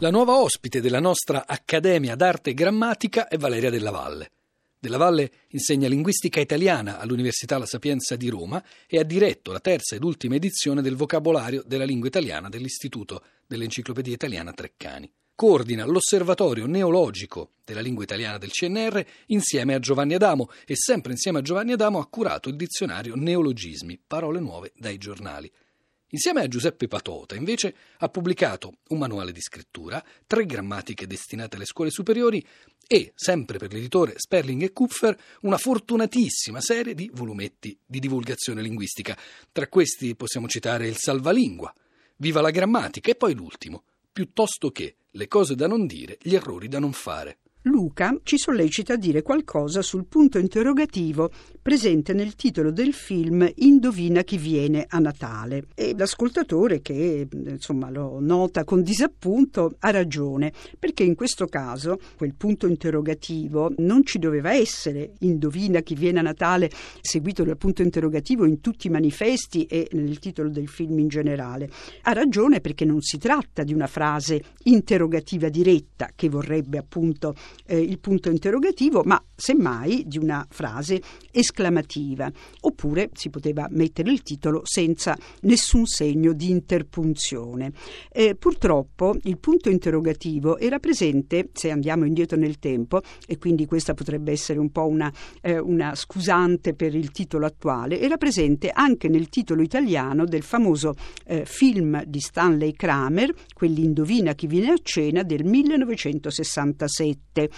La nuova ospite della nostra Accademia d'Arte e Grammatica è Valeria Della Valle. Della Valle insegna linguistica italiana all'Università La Sapienza di Roma e ha diretto la terza ed ultima edizione del vocabolario della lingua italiana dell'Istituto dell'Enciclopedia Italiana Treccani. Coordina l'Osservatorio Neologico della Lingua Italiana del CNR insieme a Giovanni Adamo e sempre insieme a Giovanni Adamo ha curato il dizionario Neologismi, parole nuove dai giornali. Insieme a Giuseppe Patota, invece, ha pubblicato un manuale di scrittura, tre grammatiche destinate alle scuole superiori e, sempre per l'editore Sperling e Kupfer, una fortunatissima serie di volumetti di divulgazione linguistica. Tra questi possiamo citare il Salvalingua, Viva la grammatica e poi l'ultimo, piuttosto che le cose da non dire, gli errori da non fare. Luca ci sollecita a dire qualcosa sul punto interrogativo presente nel titolo del film Indovina chi viene a Natale. E l'ascoltatore, che insomma lo nota con disappunto, ha ragione, perché in questo caso quel punto interrogativo non ci doveva essere. Indovina chi viene a Natale, seguito dal punto interrogativo in tutti i manifesti e nel titolo del film in generale. Ha ragione perché non si tratta di una frase interrogativa diretta che vorrebbe appunto eh, il punto interrogativo, ma semmai di una frase esclamativa, oppure si poteva mettere il titolo senza nessun segno di interpunzione. Eh, purtroppo il punto interrogativo era presente, se andiamo indietro nel tempo, e quindi questa potrebbe essere un po' una, eh, una scusante per il titolo attuale, era presente anche nel titolo italiano del famoso eh, film di Stanley Kramer, quell'Indovina chi viene a cena del 1967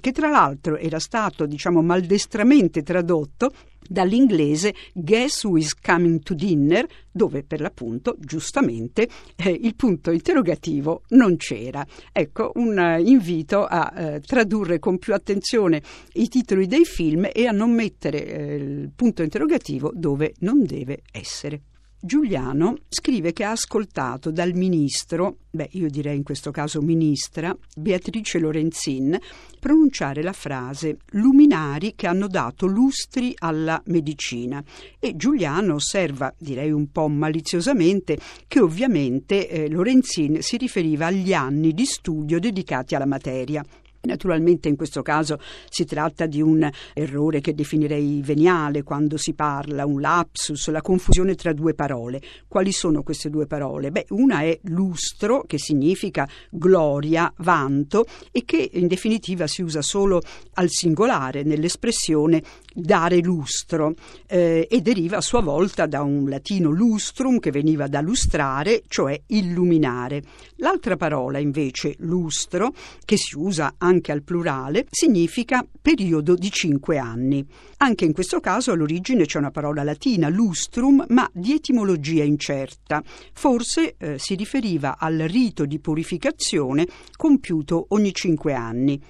che tra l'altro era stato, diciamo, maldestramente tradotto dall'inglese Guess Who is Coming to Dinner, dove per l'appunto, giustamente, eh, il punto interrogativo non c'era. Ecco, un uh, invito a eh, tradurre con più attenzione i titoli dei film e a non mettere eh, il punto interrogativo dove non deve essere. Giuliano scrive che ha ascoltato dal ministro, beh io direi in questo caso ministra, Beatrice Lorenzin, pronunciare la frase luminari che hanno dato lustri alla medicina e Giuliano osserva, direi un po' maliziosamente, che ovviamente eh, Lorenzin si riferiva agli anni di studio dedicati alla materia. Naturalmente in questo caso si tratta di un errore che definirei veniale quando si parla, un lapsus, la confusione tra due parole. Quali sono queste due parole? Beh, una è lustro, che significa gloria, vanto, e che in definitiva si usa solo al singolare nell'espressione dare lustro eh, e deriva a sua volta da un latino lustrum che veniva da lustrare, cioè illuminare. L'altra parola invece, lustro, che si usa anche al plurale, significa periodo di cinque anni. Anche in questo caso all'origine c'è una parola latina, lustrum, ma di etimologia incerta. Forse eh, si riferiva al rito di purificazione compiuto ogni cinque anni.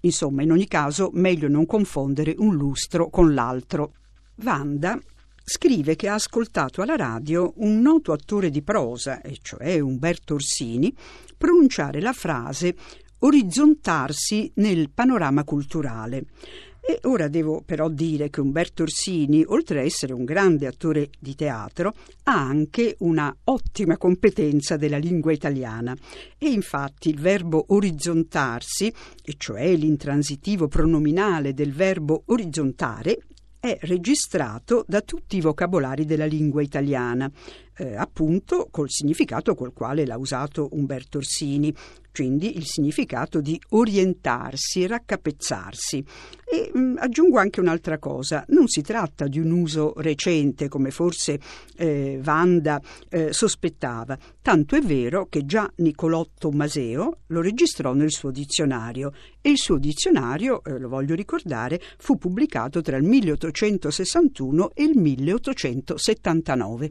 Insomma, in ogni caso, meglio non confondere un lustro con l'altro. Vanda scrive che ha ascoltato alla radio un noto attore di prosa, e cioè Umberto Orsini, pronunciare la frase orizzontarsi nel panorama culturale. E ora devo però dire che Umberto Orsini, oltre a essere un grande attore di teatro, ha anche una ottima competenza della lingua italiana e infatti il verbo orizzontarsi, e cioè l'intransitivo pronominale del verbo orizzontare, è registrato da tutti i vocabolari della lingua italiana, eh, appunto col significato col quale l'ha usato Umberto Orsini, quindi il significato di orientarsi, raccapezzarsi. E mh, mm, aggiungo anche un'altra cosa, non si tratta di un uso recente come forse eh, Vanda eh, sospettava, tanto è vero che già Nicolotto Maseo lo registrò nel suo dizionario e il suo dizionario, eh, lo voglio ricordare, fu pubblicato tra il 1861 e il 1879.